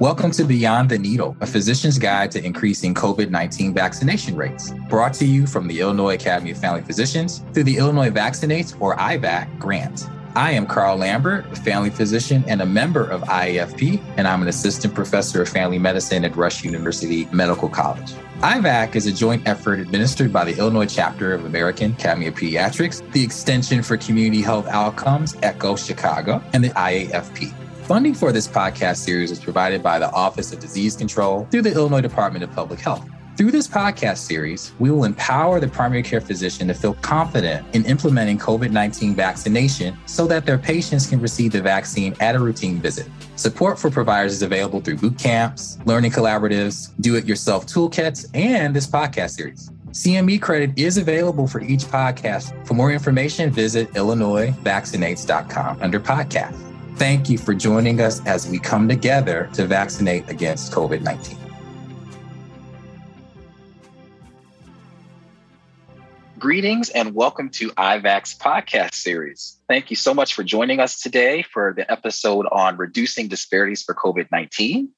Welcome to Beyond the Needle, a physician's guide to increasing COVID 19 vaccination rates. Brought to you from the Illinois Academy of Family Physicians through the Illinois Vaccinates or IVAC grant. I am Carl Lambert, a family physician and a member of IAFP, and I'm an assistant professor of family medicine at Rush University Medical College. IVAC is a joint effort administered by the Illinois chapter of American Academy of Pediatrics, the Extension for Community Health Outcomes, ECHO Chicago, and the IAFP. Funding for this podcast series is provided by the Office of Disease Control through the Illinois Department of Public Health. Through this podcast series, we will empower the primary care physician to feel confident in implementing COVID 19 vaccination so that their patients can receive the vaccine at a routine visit. Support for providers is available through boot camps, learning collaboratives, do it yourself toolkits, and this podcast series. CME credit is available for each podcast. For more information, visit IllinoisVaccinates.com under podcast. Thank you for joining us as we come together to vaccinate against COVID 19. Greetings and welcome to IVAC's podcast series. Thank you so much for joining us today for the episode on reducing disparities for COVID 19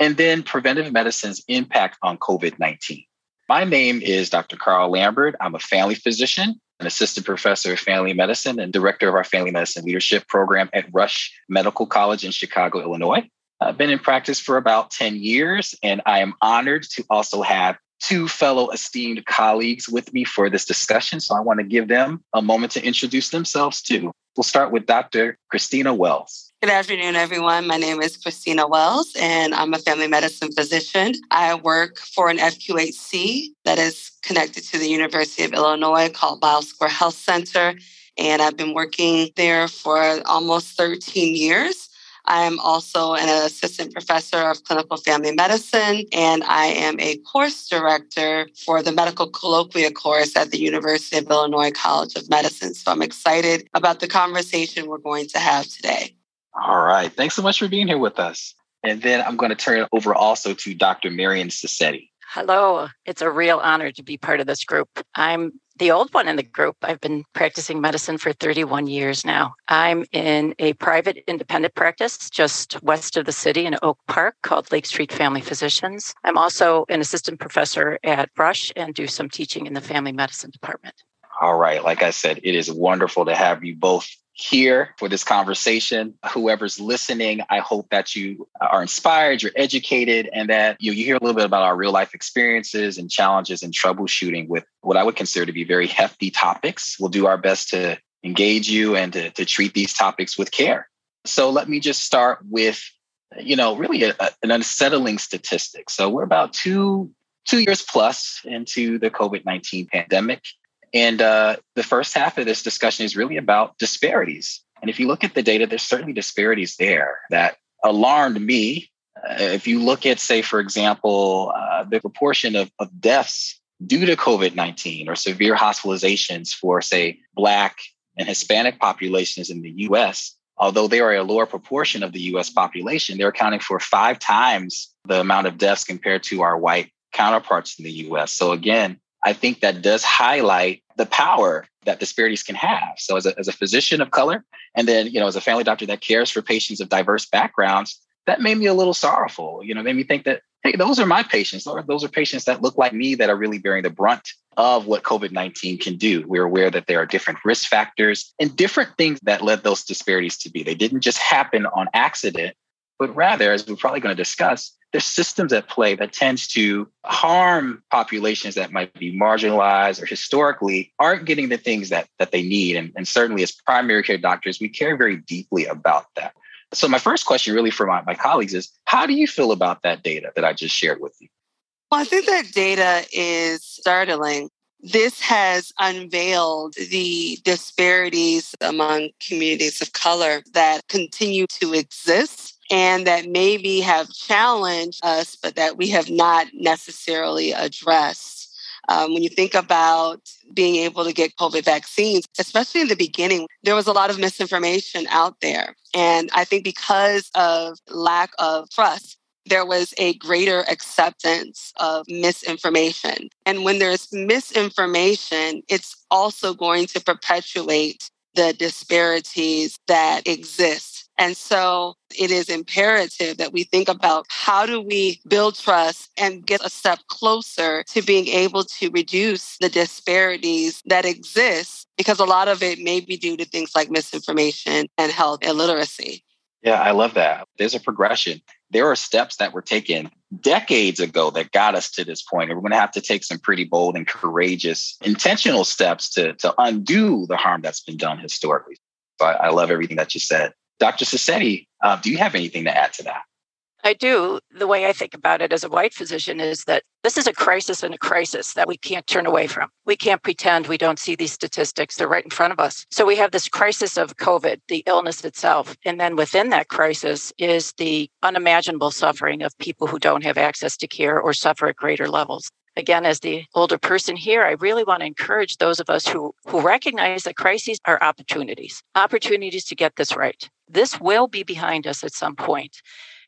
and then preventive medicine's impact on COVID 19. My name is Dr. Carl Lambert. I'm a family physician an assistant professor of family medicine and director of our family medicine leadership program at Rush Medical College in Chicago, Illinois. I've been in practice for about 10 years, and I am honored to also have two fellow esteemed colleagues with me for this discussion. So I want to give them a moment to introduce themselves too. We'll start with Dr. Christina Wells. Good afternoon, everyone. My name is Christina Wells, and I'm a family medicine physician. I work for an FQHC that is connected to the University of Illinois called Mile Square Health Center, and I've been working there for almost 13 years. I'm also an assistant professor of clinical family medicine, and I am a course director for the medical colloquia course at the University of Illinois College of Medicine. So I'm excited about the conversation we're going to have today. All right. Thanks so much for being here with us. And then I'm going to turn it over also to Dr. Marian Sassetti. Hello. It's a real honor to be part of this group. I'm the old one in the group. I've been practicing medicine for 31 years now. I'm in a private independent practice just west of the city in Oak Park called Lake Street Family Physicians. I'm also an assistant professor at Rush and do some teaching in the family medicine department. All right. Like I said, it is wonderful to have you both here for this conversation. Whoever's listening, I hope that you are inspired, you're educated, and that you, you hear a little bit about our real life experiences and challenges and troubleshooting with what I would consider to be very hefty topics. We'll do our best to engage you and to, to treat these topics with care. So let me just start with, you know, really a, a, an unsettling statistic. So we're about two two years plus into the COVID 19 pandemic. And uh, the first half of this discussion is really about disparities. And if you look at the data, there's certainly disparities there that alarmed me. Uh, if you look at, say, for example, uh, the proportion of, of deaths due to COVID 19 or severe hospitalizations for, say, Black and Hispanic populations in the US, although they are a lower proportion of the US population, they're accounting for five times the amount of deaths compared to our white counterparts in the US. So, again, I think that does highlight the power that disparities can have. So as a, as a physician of color, and then, you know, as a family doctor that cares for patients of diverse backgrounds, that made me a little sorrowful, you know, made me think that, hey, those are my patients. Those are patients that look like me that are really bearing the brunt of what COVID-19 can do. We're aware that there are different risk factors and different things that led those disparities to be. They didn't just happen on accident, but rather, as we're probably going to discuss, there's systems at play that tends to harm populations that might be marginalized or historically aren't getting the things that, that they need. And, and certainly as primary care doctors, we care very deeply about that. So my first question really for my, my colleagues is, how do you feel about that data that I just shared with you? Well, I think that data is startling. This has unveiled the disparities among communities of color that continue to exist and that maybe have challenged us, but that we have not necessarily addressed. Um, when you think about being able to get COVID vaccines, especially in the beginning, there was a lot of misinformation out there. And I think because of lack of trust, there was a greater acceptance of misinformation. And when there's misinformation, it's also going to perpetuate the disparities that exist. And so it is imperative that we think about how do we build trust and get a step closer to being able to reduce the disparities that exist because a lot of it may be due to things like misinformation and health illiteracy. Yeah, I love that. There's a progression. There are steps that were taken decades ago that got us to this point. And we're going to have to take some pretty bold and courageous, intentional steps to, to undo the harm that's been done historically. So I, I love everything that you said. Dr. Sassetti, uh, do you have anything to add to that? I do. The way I think about it as a white physician is that this is a crisis and a crisis that we can't turn away from. We can't pretend we don't see these statistics. They're right in front of us. So we have this crisis of COVID, the illness itself. And then within that crisis is the unimaginable suffering of people who don't have access to care or suffer at greater levels again as the older person here i really want to encourage those of us who who recognize that crises are opportunities opportunities to get this right this will be behind us at some point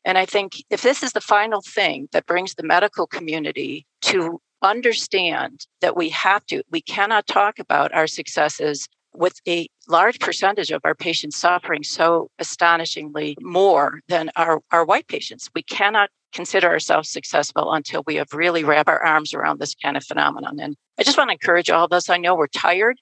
and I think if this is the final thing that brings the medical community to understand that we have to, we cannot talk about our successes with a large percentage of our patients suffering so astonishingly more than our, our white patients. We cannot consider ourselves successful until we have really wrapped our arms around this kind of phenomenon. And I just want to encourage all of us. I know we're tired,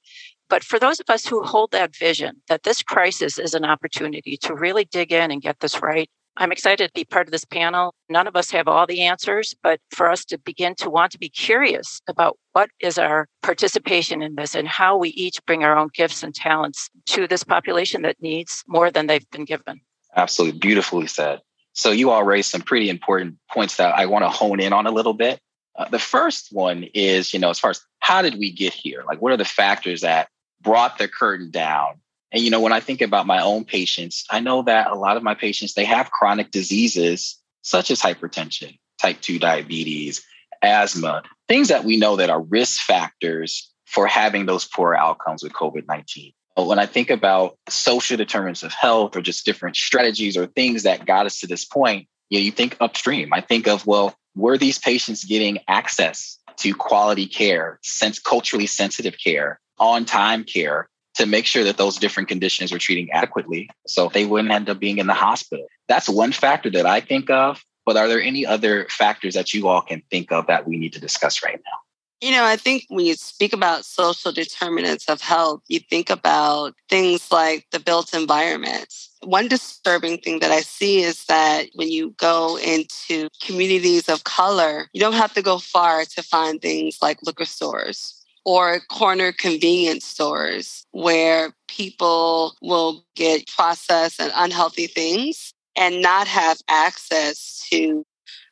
but for those of us who hold that vision that this crisis is an opportunity to really dig in and get this right, I'm excited to be part of this panel. None of us have all the answers, but for us to begin to want to be curious about what is our participation in this and how we each bring our own gifts and talents to this population that needs more than they've been given. Absolutely. Beautifully said. So, you all raised some pretty important points that I want to hone in on a little bit. Uh, the first one is, you know, as far as how did we get here? Like, what are the factors that brought the curtain down and you know, when I think about my own patients, I know that a lot of my patients they have chronic diseases such as hypertension, type 2 diabetes, asthma, things that we know that are risk factors for having those poor outcomes with COVID-19. When I think about social determinants of health or just different strategies or things that got us to this point, you know, you think upstream. I think of, well, were these patients getting access to quality care, sense culturally sensitive care, on time care to make sure that those different conditions were treating adequately so they wouldn't end up being in the hospital. That's one factor that I think of. But are there any other factors that you all can think of that we need to discuss right now? You know, I think when you speak about social determinants of health, you think about things like the built environment. One disturbing thing that I see is that when you go into communities of color, you don't have to go far to find things like liquor stores or corner convenience stores where people will get processed and unhealthy things and not have access to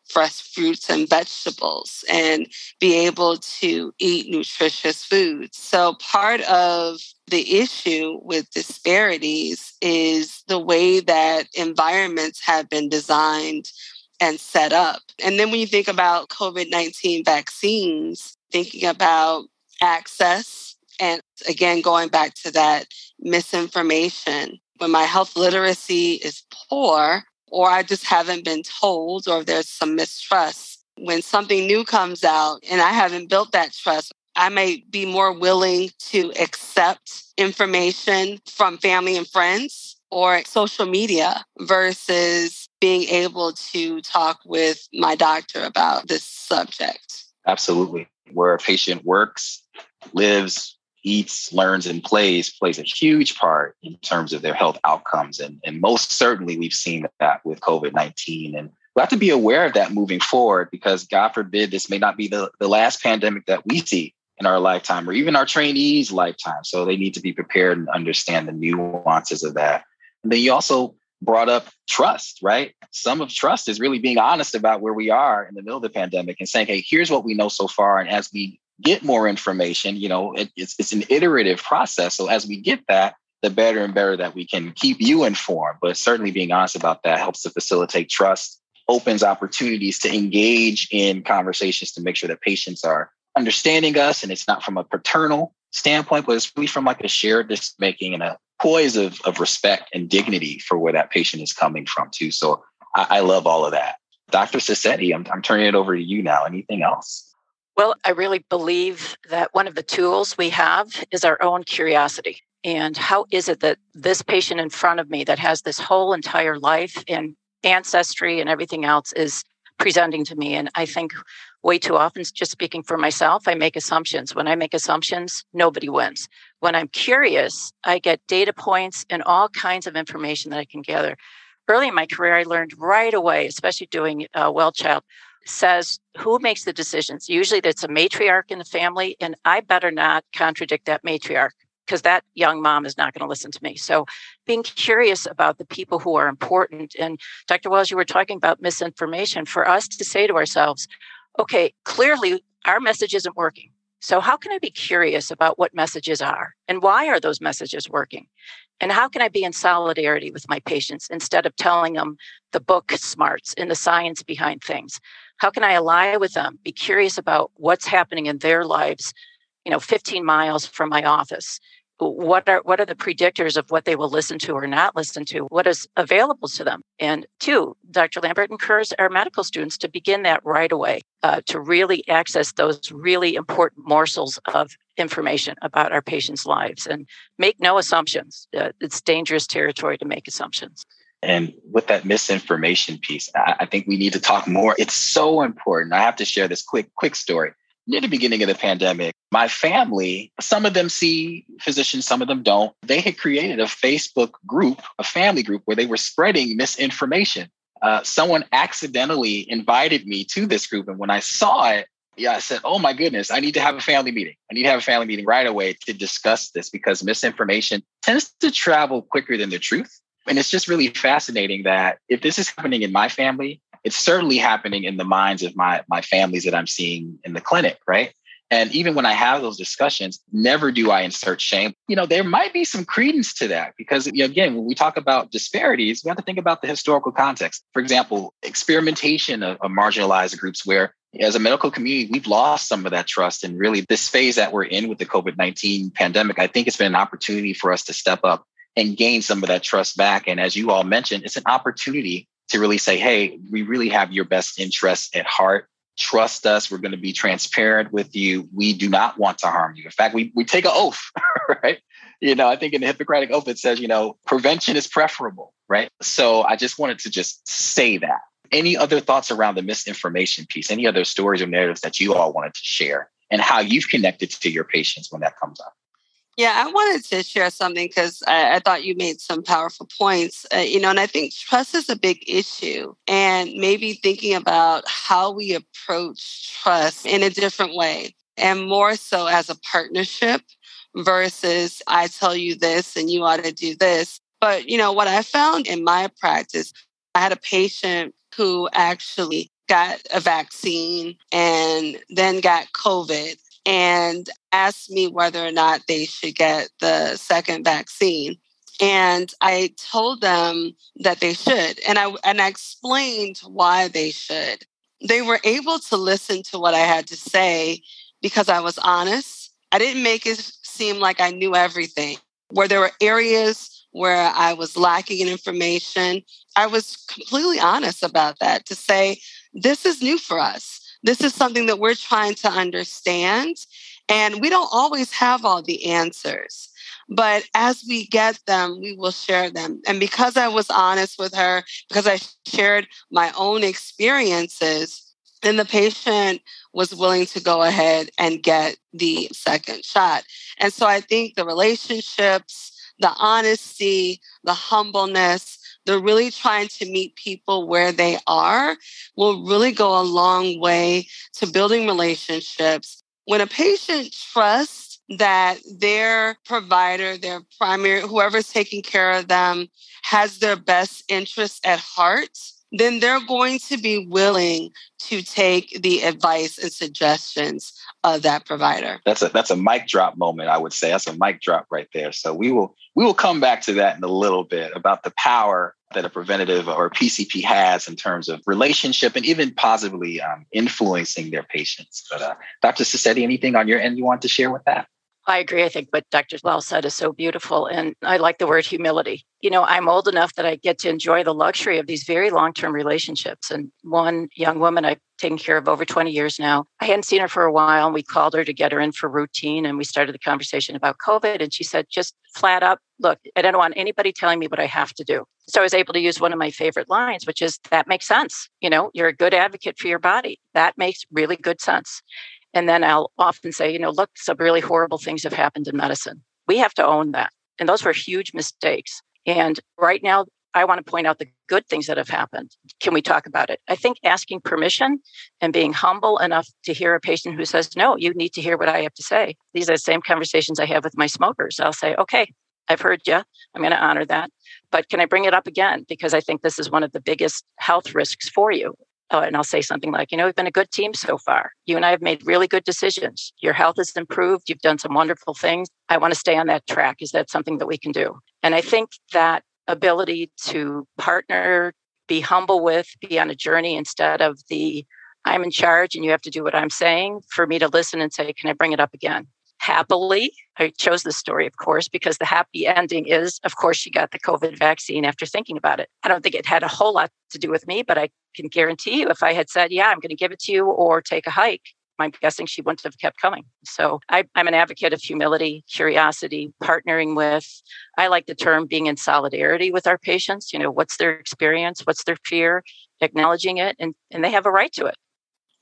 fresh fruits and vegetables and be able to eat nutritious foods. So, part of the issue with disparities is the way that environments have been designed and set up. And then when you think about COVID 19 vaccines, thinking about access. And again, going back to that misinformation, when my health literacy is poor, or I just haven't been told, or there's some mistrust, when something new comes out and I haven't built that trust, I may be more willing to accept information from family and friends or social media versus being able to talk with my doctor about this subject. Absolutely. Where a patient works, lives, eats, learns, and plays plays a huge part in terms of their health outcomes. And, and most certainly, we've seen that with COVID 19. And we have to be aware of that moving forward because, God forbid, this may not be the, the last pandemic that we see in our lifetime or even our trainees' lifetime. So they need to be prepared and understand the nuances of that. And then you also brought up trust, right? Some of trust is really being honest about where we are in the middle of the pandemic and saying, hey, here's what we know so far. And as we get more information, you know, it, it's, it's an iterative process. So as we get that, the better and better that we can keep you informed. But certainly being honest about that helps to facilitate trust, opens opportunities to engage in conversations to make sure that patients are understanding us. And it's not from a paternal standpoint, but it's really from like a shared decision making and a poise of, of respect and dignity for where that patient is coming from too. So I, I love all of that. Dr. Sassetti, I'm, I'm turning it over to you now. Anything else? Well, I really believe that one of the tools we have is our own curiosity. And how is it that this patient in front of me that has this whole entire life and ancestry and everything else is presenting to me? And I think way too often, just speaking for myself, I make assumptions. When I make assumptions, nobody wins. When I'm curious, I get data points and all kinds of information that I can gather. Early in my career, I learned right away, especially doing uh, well child, says who makes the decisions. Usually, it's a matriarch in the family, and I better not contradict that matriarch because that young mom is not going to listen to me. So, being curious about the people who are important. And Dr. Wells, you were talking about misinformation. For us to say to ourselves, okay, clearly our message isn't working. So, how can I be curious about what messages are and why are those messages working? And how can I be in solidarity with my patients instead of telling them the book smarts and the science behind things? How can I ally with them, be curious about what's happening in their lives, you know, 15 miles from my office? what are what are the predictors of what they will listen to or not listen to? What is available to them? And two dr lambert encourages our medical students to begin that right away uh, to really access those really important morsels of information about our patients lives and make no assumptions. Uh, it's dangerous territory to make assumptions and with that misinformation piece I, I think we need to talk more it's so important i have to share this quick quick story near the beginning of the pandemic, my family, some of them see physicians, some of them don't. They had created a Facebook group, a family group, where they were spreading misinformation. Uh, someone accidentally invited me to this group. And when I saw it, yeah, I said, oh my goodness, I need to have a family meeting. I need to have a family meeting right away to discuss this because misinformation tends to travel quicker than the truth. And it's just really fascinating that if this is happening in my family, it's certainly happening in the minds of my my families that I'm seeing in the clinic, right? And even when I have those discussions, never do I insert shame. You know, there might be some credence to that because, again, when we talk about disparities, we have to think about the historical context. For example, experimentation of, of marginalized groups where as a medical community, we've lost some of that trust. And really, this phase that we're in with the COVID 19 pandemic, I think it's been an opportunity for us to step up and gain some of that trust back. And as you all mentioned, it's an opportunity to really say, hey, we really have your best interests at heart. Trust us. We're going to be transparent with you. We do not want to harm you. In fact, we, we take an oath, right? You know, I think in the Hippocratic Oath, it says, you know, prevention is preferable, right? So I just wanted to just say that. Any other thoughts around the misinformation piece? Any other stories or narratives that you all wanted to share and how you've connected to your patients when that comes up? Yeah, I wanted to share something because I, I, thought you made some powerful points. Uh, you know, and I think trust is a big issue, and maybe thinking about how we approach trust in a different way, and more so as a partnership versus I tell you this and you ought to do this. But, you know, what I found in my practice, I had a patient who actually got a vaccine and then got COVID and asked me whether or not they should get the second vaccine. And I told them that they should. And I and I explained why they should. They were able to listen to what I had to say because I was honest. I didn't make it seem like I knew everything. Where there were areas where I was lacking in information, I was completely honest about that to say, this is new for us. This is something that we're trying to understand. And we don't always have all the answers. But as we get them, we will share them. And because I was honest with her, because I shared my own experiences, then the patient was willing to go ahead and get the second shot. And so I think the relationships, the honesty, the humbleness, they're really trying to meet people where they are will really go a long way to building relationships. When a patient trusts that their provider, their primary, whoever's taking care of them, has their best interests at heart, then they're going to be willing to take the advice and suggestions of that provider. That's a that's a mic drop moment, I would say. That's a mic drop right there. So we will we will come back to that in a little bit about the power that a preventative or PCP has in terms of relationship and even positively um, influencing their patients. But uh, Dr. Sassetti, anything on your end you want to share with that? I agree. I think what Dr. Lau said is so beautiful. And I like the word humility. You know, I'm old enough that I get to enjoy the luxury of these very long term relationships. And one young woman I've taken care of over 20 years now, I hadn't seen her for a while. And we called her to get her in for routine. And we started the conversation about COVID. And she said, just flat up, look, I don't want anybody telling me what I have to do. So I was able to use one of my favorite lines, which is that makes sense. You know, you're a good advocate for your body. That makes really good sense. And then I'll often say, you know, look, some really horrible things have happened in medicine. We have to own that. And those were huge mistakes. And right now, I want to point out the good things that have happened. Can we talk about it? I think asking permission and being humble enough to hear a patient who says, No, you need to hear what I have to say. These are the same conversations I have with my smokers. I'll say, Okay, I've heard you. I'm going to honor that. But can I bring it up again? Because I think this is one of the biggest health risks for you. Uh, and I'll say something like, you know, we've been a good team so far. You and I have made really good decisions. Your health has improved. You've done some wonderful things. I want to stay on that track. Is that something that we can do? And I think that ability to partner, be humble with, be on a journey instead of the I'm in charge and you have to do what I'm saying, for me to listen and say, can I bring it up again? Happily. I chose this story, of course, because the happy ending is, of course, she got the COVID vaccine after thinking about it. I don't think it had a whole lot to do with me, but I can guarantee you if I had said, yeah, I'm going to give it to you or take a hike, I'm guessing she wouldn't have kept coming. So I, am an advocate of humility, curiosity, partnering with. I like the term being in solidarity with our patients. You know, what's their experience? What's their fear? Acknowledging it, and, and they have a right to it.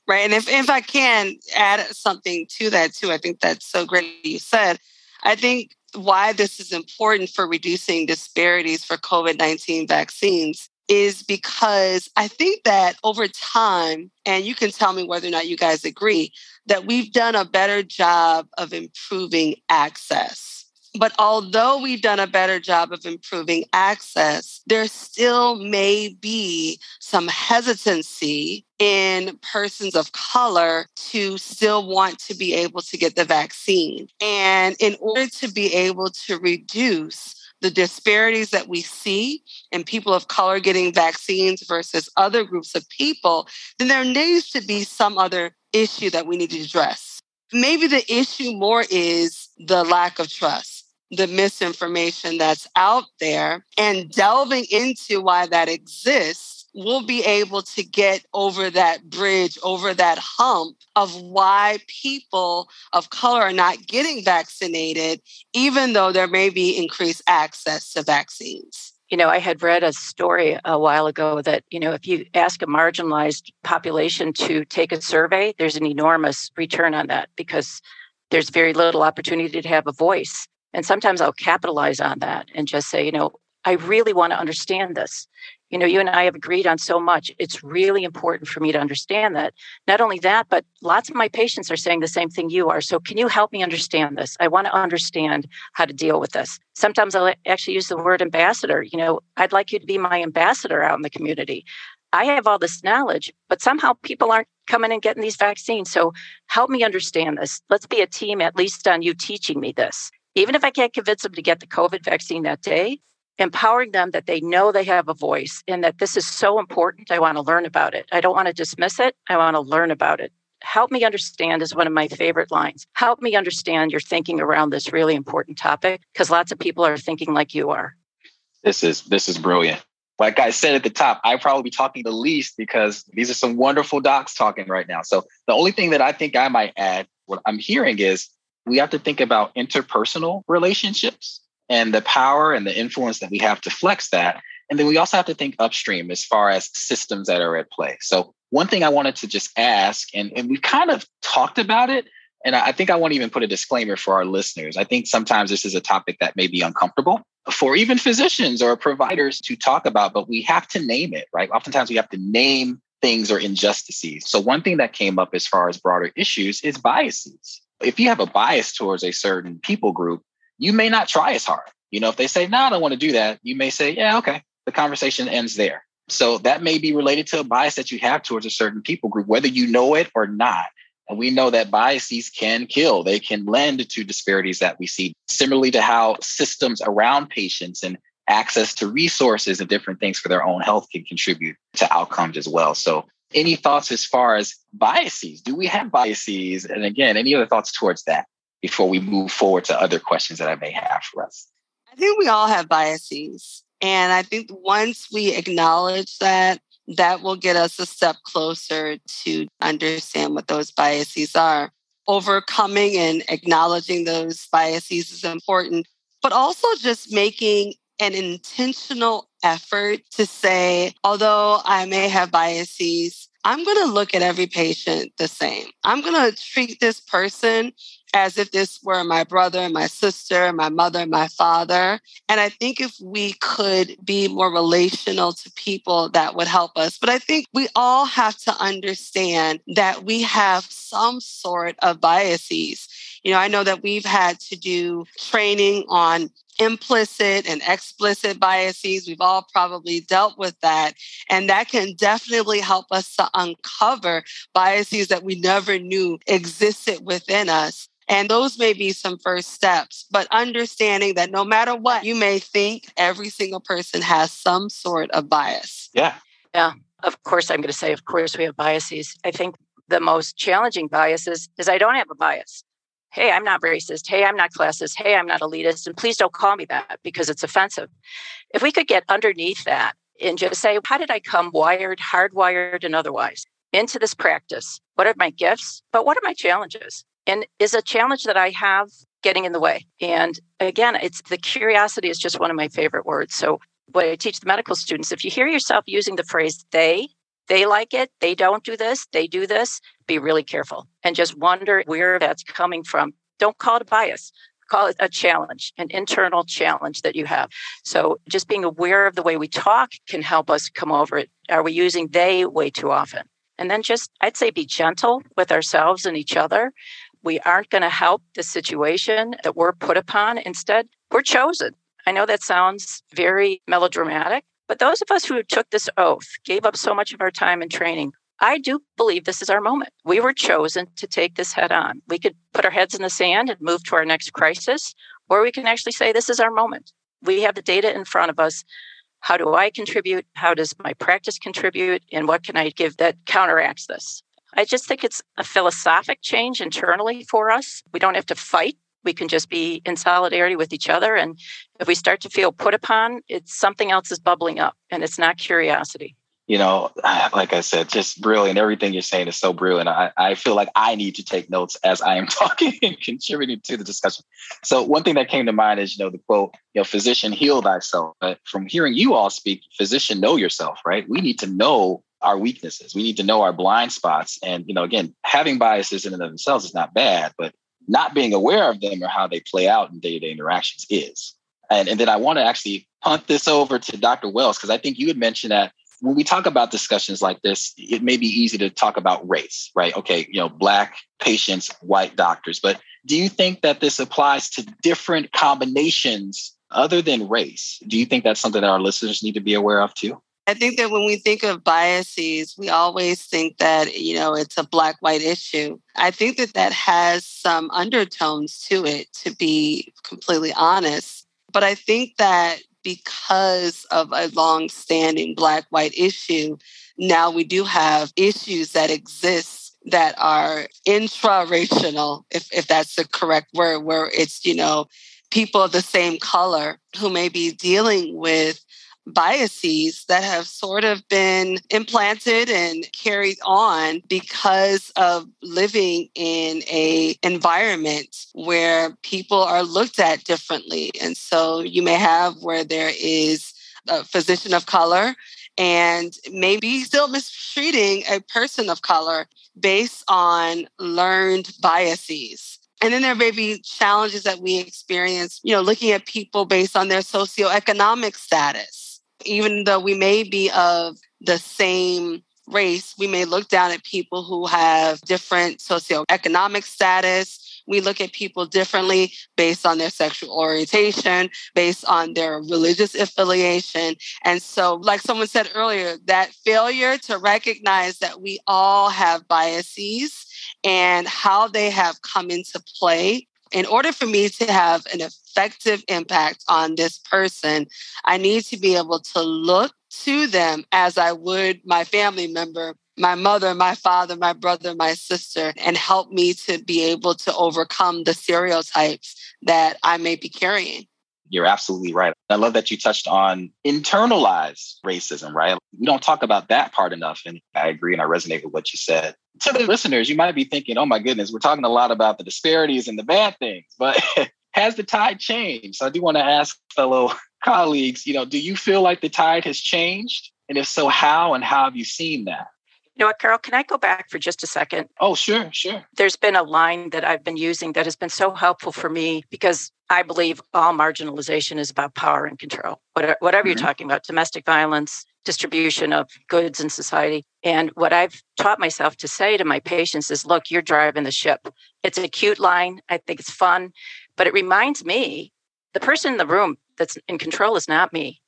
Right. And if, if I can add something to that too, I think that's so great you said. I think why this is important for reducing disparities for COVID 19 vaccines is because I think that over time, and you can tell me whether or not you guys agree, that we've done a better job of improving access but although we've done a better job of improving access, there still may be some hesitancy in persons of color to still want to be able to get the vaccine. And in order to be able to reduce the disparities that we see in people of color getting vaccines versus other groups of people, then there needs to be some other issue that we need to address. Maybe the issue more is the lack of trust the misinformation that's out there and delving into why that exists, we'll be able to get over that bridge, over that hump of why people of color are not getting vaccinated, even though there may be increased access to vaccines. You know, I had read a story a while ago that, you know, if you ask a marginalized population to take a survey, there's an enormous return on that because there's very little opportunity to have a voice. And sometimes I'll capitalize on that and just say, you know, I really want to understand this. You know, you and I have agreed on so much. It's really important for me to understand that. Not only that, but lots of my patients are saying the same thing you are. So, can you help me understand this? I want to understand how to deal with this. Sometimes I'll actually use the word ambassador. You know, I'd like you to be my ambassador out in the community. I have all this knowledge, but somehow people aren't coming and getting these vaccines. So, help me understand this. Let's be a team, at least on you teaching me this even if I can't convince them to get the COVID vaccine that day, empowering them that they know they have a voice and that this is so important. I want to learn about it. I don't want to dismiss it. I want to learn about it. Help me understand is one of my favorite lines. Help me understand your thinking around this really important topic because lots of people are thinking like you are. This is this is brilliant. Like I said at the top, I probably be talking the least because these are some wonderful docs talking right now. So the only thing that I think I might add, what I'm hearing is we have to think about interpersonal relationships and the power and the influence that we have to flex that. And then we also have to think upstream as far as systems that are at play. So, one thing I wanted to just ask, and, and we kind of talked about it, and I think I want to even put a disclaimer for our listeners. I think sometimes this is a topic that may be uncomfortable for even physicians or providers to talk about, but we have to name it, right? Oftentimes we have to name things or injustices. So, one thing that came up as far as broader issues is biases if you have a bias towards a certain people group, you may not try as hard. You know, if they say, no, I don't want to do that, you may say, yeah, okay, the conversation ends there. So that may be related to a bias that you have towards a certain people group, whether you know it or not. And we know that biases can kill, they can lend to disparities that we see, similarly to how systems around patients and access to resources and different things for their own health can contribute to outcomes as well. So any thoughts as far as biases? Do we have biases? And again, any other thoughts towards that? before we move forward to other questions that I may have for us? I think we all have biases. And I think once we acknowledge that, that will get us a step closer to understand what those biases are. Overcoming and acknowledging those biases is important, but also just making an intentional effort to say, although I may have biases, I'm going to look at every patient the same. I'm going to treat this person as if this were my brother, my sister, my mother, my father. And I think if we could be more relational to people, that would help us. But I think we all have to understand that we have some sort of biases. You know, I know that we've had to do training on implicit and explicit biases. We've all probably dealt with that. And that can definitely help us to uncover biases that we never knew existed within us. And those may be some first steps, but understanding that no matter what you may think, every single person has some sort of bias. Yeah. Yeah. Of course, I'm going to say, of course, we have biases. I think the most challenging biases is I don't have a bias hey, I'm not racist. Hey, I'm not classist. Hey, I'm not elitist. And please don't call me that because it's offensive. If we could get underneath that and just say, how did I come wired, hardwired, and otherwise into this practice? What are my gifts? But what are my challenges? And is a challenge that I have getting in the way? And again, it's the curiosity is just one of my favorite words. So what I teach the medical students, if you hear yourself using the phrase they, they like it, they don't do this, they do this, be really careful and just wonder where that's coming from. Don't call it a bias, call it a challenge, an internal challenge that you have. So just being aware of the way we talk can help us come over it. Are we using they way too often? And then just, I'd say, be gentle with ourselves and each other. We aren't going to help the situation that we're put upon. Instead, we're chosen. I know that sounds very melodramatic, but those of us who took this oath, gave up so much of our time and training, I do believe this is our moment. We were chosen to take this head on. We could put our heads in the sand and move to our next crisis, or we can actually say, this is our moment. We have the data in front of us. How do I contribute? How does my practice contribute? And what can I give that counteracts this? I just think it's a philosophic change internally for us. We don't have to fight we can just be in solidarity with each other. And if we start to feel put upon, it's something else is bubbling up and it's not curiosity. You know, like I said, just brilliant. Everything you're saying is so brilliant. I, I feel like I need to take notes as I am talking and contributing to the discussion. So one thing that came to mind is, you know, the quote, you know, physician heal thyself. But from hearing you all speak, physician know yourself, right? We need to know our weaknesses. We need to know our blind spots. And, you know, again, having biases in and of themselves is not bad, but not being aware of them or how they play out in day-to-day interactions is. And, and then I want to actually punt this over to Dr. Wells, because I think you had mentioned that when we talk about discussions like this, it may be easy to talk about race, right? Okay, you know, black patients, white doctors. But do you think that this applies to different combinations other than race? Do you think that's something that our listeners need to be aware of too? I think that when we think of biases, we always think that, you know, it's a black white issue. I think that that has some undertones to it, to be completely honest. But I think that because of a long standing black white issue, now we do have issues that exist that are intra-racial, if, if that's the correct word, where it's, you know, people of the same color who may be dealing with biases that have sort of been implanted and carried on because of living in a environment where people are looked at differently. And so you may have where there is a physician of color and maybe still mistreating a person of color based on learned biases. And then there may be challenges that we experience, you know, looking at people based on their socioeconomic status even though we may be of the same race, we may look down at people who have different socioeconomic status. We look at people differently based on their sexual orientation, based on their religious affiliation. And so, like someone said earlier, that failure to recognize that we all have biases and how they have come into play in order for me to have an effective impact on this person, I need to be able to look to them as I would my family member my mother, my father, my brother, my sister, and help me to be able to overcome the stereotypes that I may be carrying. You're absolutely right. I love that you touched on internalized racism, right? We don't talk about that part enough. And I agree and I resonate with what you said. To the listeners, you might be thinking, oh my goodness, we're talking a lot about the disparities and the bad things, but has the tide changed? So I do want to ask fellow colleagues, you know, do you feel like the tide has changed? And if so, how and how have you seen that? You know what, Carl, can I go back for just a second? Oh, sure, sure. There's been a line that I've been using that has been so helpful for me because I believe all marginalization is about power and control. Whatever, whatever mm-hmm. you're talking about, domestic violence, distribution of goods in society. And what I've taught myself to say to my patients is look, you're driving the ship. It's a cute line. I think it's fun, but it reminds me the person in the room that's in control is not me.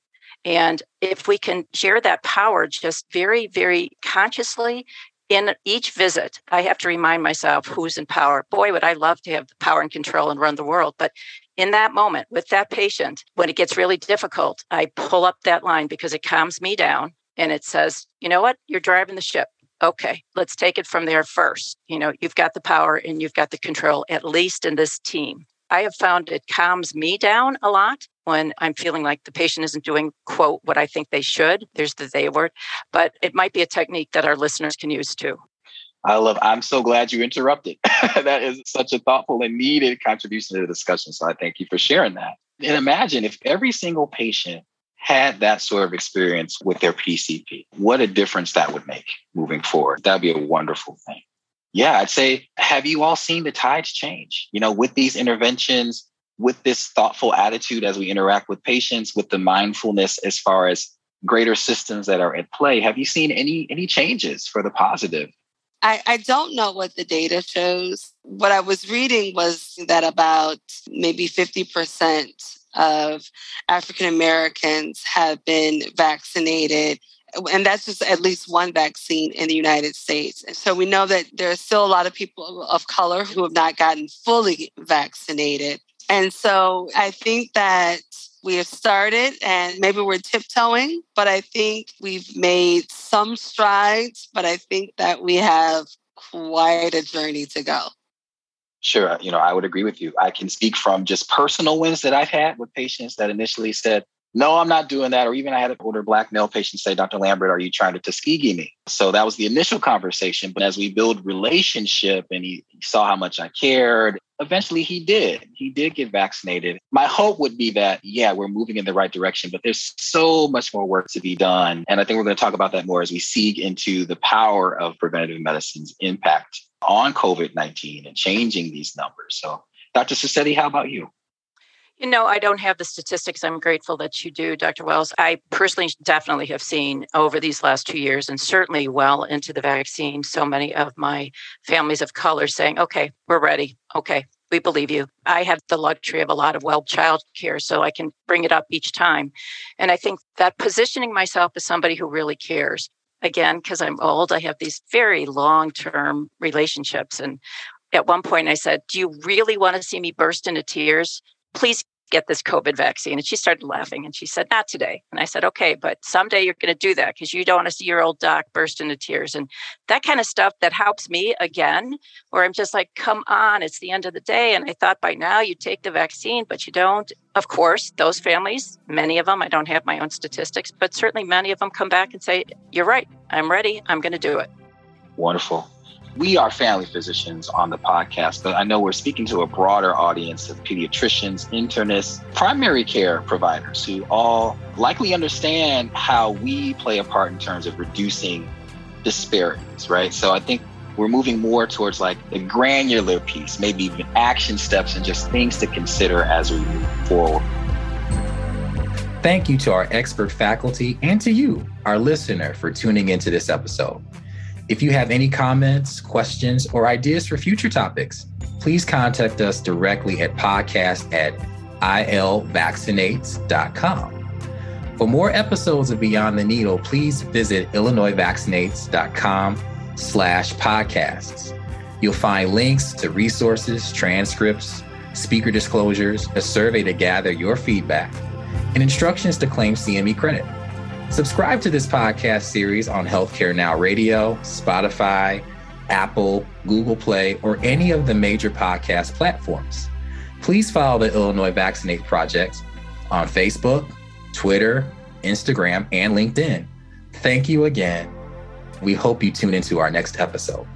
And if we can share that power just very, very consciously in each visit, I have to remind myself who's in power. Boy, would I love to have the power and control and run the world. But in that moment with that patient, when it gets really difficult, I pull up that line because it calms me down and it says, you know what? You're driving the ship. Okay, let's take it from there first. You know, you've got the power and you've got the control, at least in this team. I have found it calms me down a lot when I'm feeling like the patient isn't doing, quote, what I think they should. There's the they word, but it might be a technique that our listeners can use too. I love, I'm so glad you interrupted. that is such a thoughtful and needed contribution to the discussion. So I thank you for sharing that. And imagine if every single patient had that sort of experience with their PCP, what a difference that would make moving forward. That'd be a wonderful thing. Yeah, I'd say, have you all seen the tides change? You know, with these interventions, with this thoughtful attitude as we interact with patients, with the mindfulness as far as greater systems that are at play, have you seen any any changes for the positive? I, I don't know what the data shows. What I was reading was that about maybe 50% of African Americans have been vaccinated and that's just at least one vaccine in the United States. And so we know that there are still a lot of people of color who have not gotten fully vaccinated. And so I think that we have started and maybe we're tiptoeing, but I think we've made some strides, but I think that we have quite a journey to go. Sure. You know, I would agree with you. I can speak from just personal wins that I've had with patients that initially said, no, I'm not doing that. Or even I had an older black male patient say, Dr. Lambert, are you trying to Tuskegee me? So that was the initial conversation. But as we build relationship and he, he saw how much I cared, eventually he did. He did get vaccinated. My hope would be that, yeah, we're moving in the right direction, but there's so much more work to be done. And I think we're going to talk about that more as we seek into the power of preventative medicine's impact on COVID 19 and changing these numbers. So, Dr. Sassetti, how about you? You know, I don't have the statistics. I'm grateful that you do, Dr. Wells. I personally definitely have seen over these last two years, and certainly well into the vaccine, so many of my families of color saying, okay, we're ready. Okay, we believe you. I have the luxury of a lot of well child care, so I can bring it up each time. And I think that positioning myself as somebody who really cares, again, because I'm old, I have these very long term relationships. And at one point I said, Do you really want to see me burst into tears? Please get this COVID vaccine. And she started laughing and she said, Not today. And I said, Okay, but someday you're going to do that because you don't want to see your old doc burst into tears. And that kind of stuff that helps me again, where I'm just like, Come on, it's the end of the day. And I thought by now you take the vaccine, but you don't. Of course, those families, many of them, I don't have my own statistics, but certainly many of them come back and say, You're right. I'm ready. I'm going to do it. Wonderful we are family physicians on the podcast, but I know we're speaking to a broader audience of pediatricians, internists, primary care providers who all likely understand how we play a part in terms of reducing disparities, right? So I think we're moving more towards like the granular piece, maybe even action steps and just things to consider as we move forward. Thank you to our expert faculty and to you, our listener, for tuning into this episode. If you have any comments, questions, or ideas for future topics, please contact us directly at podcast at ilvaccinates.com. For more episodes of Beyond the Needle, please visit illinoisvaccinates.com slash podcasts. You'll find links to resources, transcripts, speaker disclosures, a survey to gather your feedback, and instructions to claim CME credit. Subscribe to this podcast series on Healthcare Now Radio, Spotify, Apple, Google Play, or any of the major podcast platforms. Please follow the Illinois Vaccinate Project on Facebook, Twitter, Instagram, and LinkedIn. Thank you again. We hope you tune into our next episode.